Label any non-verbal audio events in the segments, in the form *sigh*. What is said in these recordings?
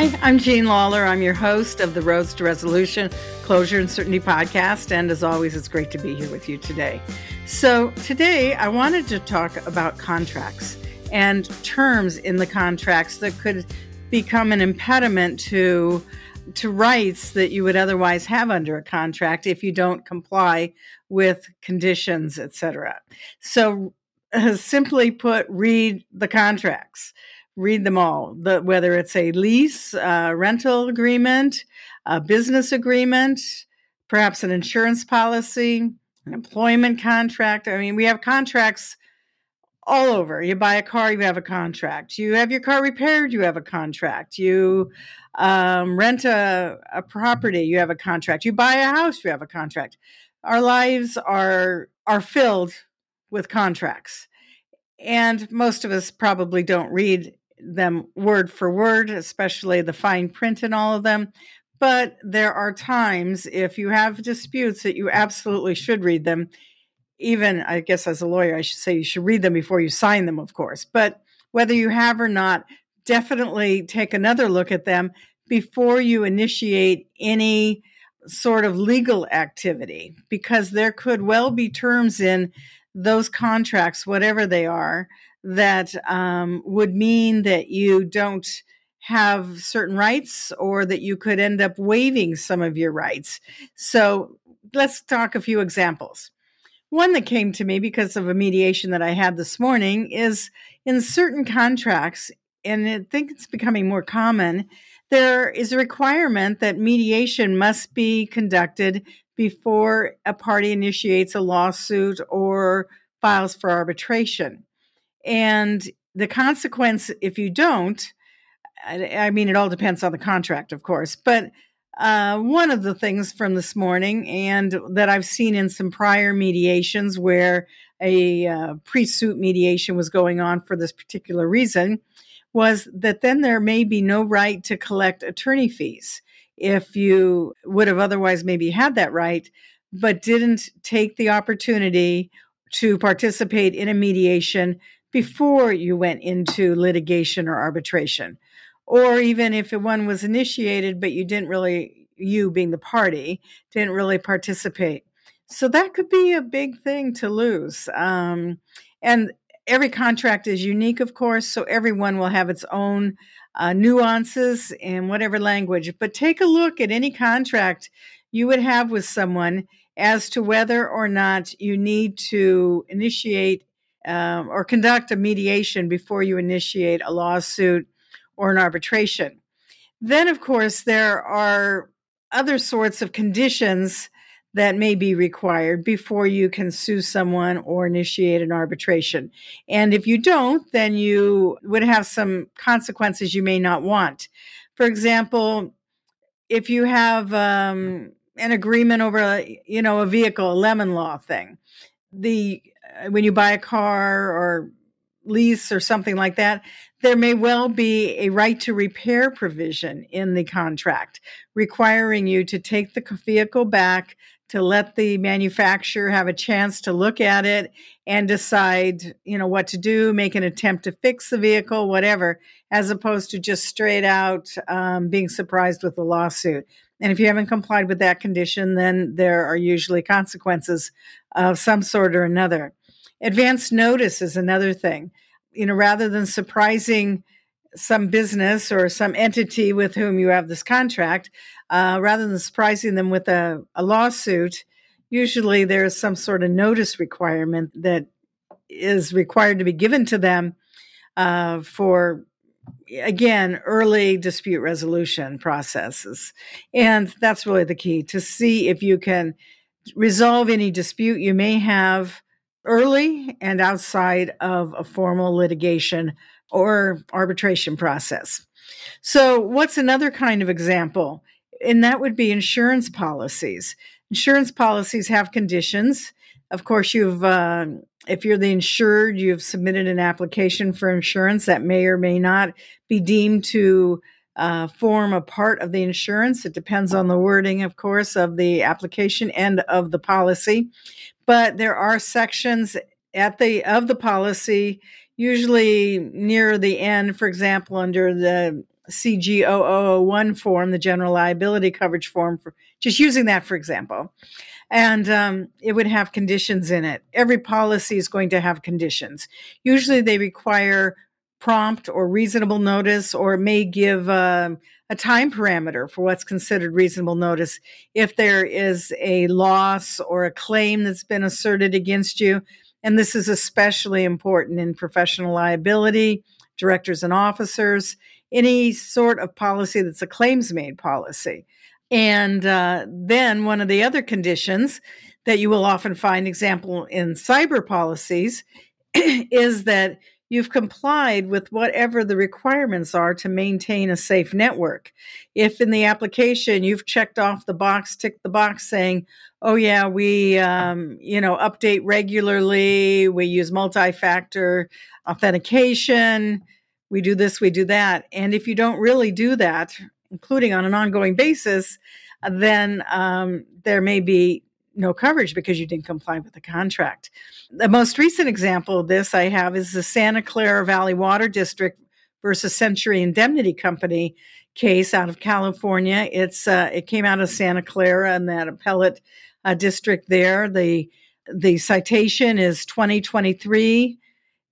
Hi, I'm Jean Lawler. I'm your host of the Roads to Resolution Closure and Certainty podcast. And as always, it's great to be here with you today. So, today I wanted to talk about contracts and terms in the contracts that could become an impediment to to rights that you would otherwise have under a contract if you don't comply with conditions, etc. So, uh, simply put, read the contracts read them all. The, whether it's a lease, uh, rental agreement, a business agreement, perhaps an insurance policy, an employment contract. I mean, we have contracts all over. You buy a car, you have a contract. You have your car repaired, you have a contract. You um, rent a, a property, you have a contract. You buy a house, you have a contract. Our lives are are filled with contracts. And most of us probably don't read them word for word, especially the fine print in all of them. But there are times if you have disputes that you absolutely should read them. Even, I guess, as a lawyer, I should say you should read them before you sign them, of course. But whether you have or not, definitely take another look at them before you initiate any sort of legal activity, because there could well be terms in those contracts, whatever they are, that um, would mean that you don't have certain rights or that you could end up waiving some of your rights. So let's talk a few examples. One that came to me because of a mediation that I had this morning is in certain contracts, and I think it's becoming more common, there is a requirement that mediation must be conducted before a party initiates a lawsuit or files for arbitration. And the consequence, if you don't, I mean, it all depends on the contract, of course, but uh, one of the things from this morning, and that I've seen in some prior mediations where a uh, pre suit mediation was going on for this particular reason, was that then there may be no right to collect attorney fees if you would have otherwise maybe had that right, but didn't take the opportunity to participate in a mediation before you went into litigation or arbitration. Or even if one was initiated, but you didn't really, you being the party, didn't really participate. So that could be a big thing to lose. Um, and every contract is unique, of course, so everyone will have its own uh, nuances in whatever language. But take a look at any contract you would have with someone as to whether or not you need to initiate um, or conduct a mediation before you initiate a lawsuit or an arbitration. Then, of course, there are other sorts of conditions that may be required before you can sue someone or initiate an arbitration. And if you don't, then you would have some consequences you may not want. For example, if you have um, an agreement over, a, you know, a vehicle, a lemon law thing, the when you buy a car or lease or something like that, there may well be a right to repair provision in the contract requiring you to take the vehicle back to let the manufacturer have a chance to look at it and decide, you know, what to do, make an attempt to fix the vehicle, whatever, as opposed to just straight out um, being surprised with a lawsuit. And if you haven't complied with that condition, then there are usually consequences of some sort or another. Advance notice is another thing. You know, rather than surprising some business or some entity with whom you have this contract, uh, rather than surprising them with a, a lawsuit, usually there's some sort of notice requirement that is required to be given to them uh, for again early dispute resolution processes and that's really the key to see if you can resolve any dispute you may have early and outside of a formal litigation or arbitration process. So, what's another kind of example? And that would be insurance policies. Insurance policies have conditions. Of course, you've, uh, if you're the insured, you've submitted an application for insurance that may or may not be deemed to uh, form a part of the insurance. It depends on the wording, of course, of the application and of the policy but there are sections at the of the policy usually near the end for example under the CG0001 form, the general liability coverage form, for just using that for example. And um, it would have conditions in it. Every policy is going to have conditions. Usually they require prompt or reasonable notice, or may give uh, a time parameter for what's considered reasonable notice. If there is a loss or a claim that's been asserted against you, and this is especially important in professional liability, directors and officers, any sort of policy that's a claims made policy. And uh, then one of the other conditions that you will often find, example in cyber policies, *clears throat* is that you've complied with whatever the requirements are to maintain a safe network. If in the application you've checked off the box, ticked the box saying, "Oh yeah, we um, you know update regularly, we use multi-factor authentication, we do this, we do that," and if you don't really do that, including on an ongoing basis, then um, there may be no coverage because you didn't comply with the contract. The most recent example of this I have is the Santa Clara Valley Water District versus Century Indemnity Company case out of California. It's uh, it came out of Santa Clara and that appellate uh, district there. The the citation is 2023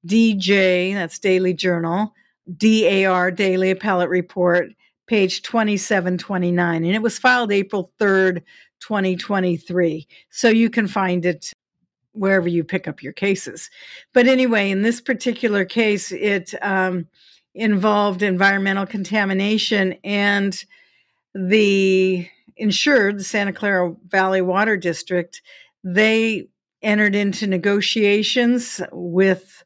DJ, that's Daily Journal, DAR Daily Appellate Report, page 2729. And it was filed April 3rd, 2023. So you can find it wherever you pick up your cases. But anyway, in this particular case, it um, involved environmental contamination and the insured, the Santa Clara Valley Water District, they entered into negotiations with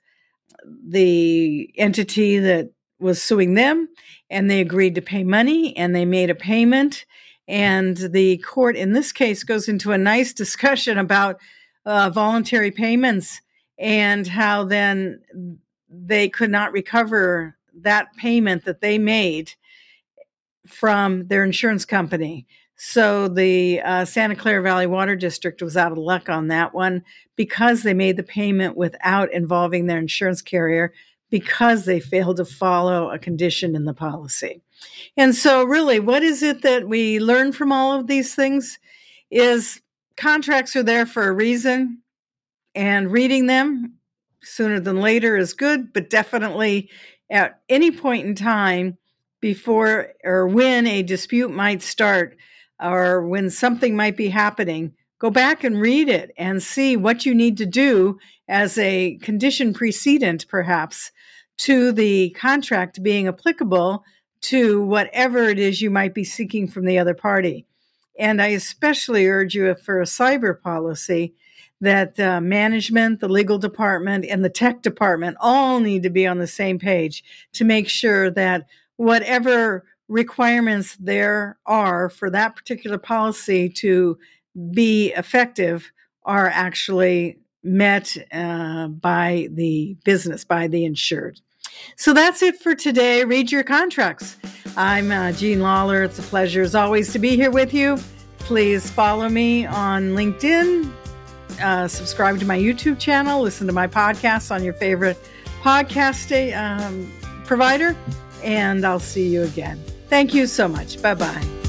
the entity that was suing them and they agreed to pay money and they made a payment and the court in this case goes into a nice discussion about uh, voluntary payments and how then they could not recover that payment that they made from their insurance company. So the uh, Santa Clara Valley Water District was out of luck on that one because they made the payment without involving their insurance carrier because they failed to follow a condition in the policy. And so, really, what is it that we learn from all of these things? Is contracts are there for a reason, and reading them sooner than later is good, but definitely at any point in time before or when a dispute might start or when something might be happening, go back and read it and see what you need to do as a condition precedent, perhaps, to the contract being applicable to whatever it is you might be seeking from the other party. And I especially urge you for a cyber policy that uh, management, the legal department, and the tech department all need to be on the same page to make sure that whatever requirements there are for that particular policy to be effective are actually met uh, by the business, by the insured. So that's it for today. Read your contracts. I'm uh, Jean Lawler. It's a pleasure, as always, to be here with you. Please follow me on LinkedIn, uh, subscribe to my YouTube channel, listen to my podcasts on your favorite podcast um, provider, and I'll see you again. Thank you so much. Bye bye.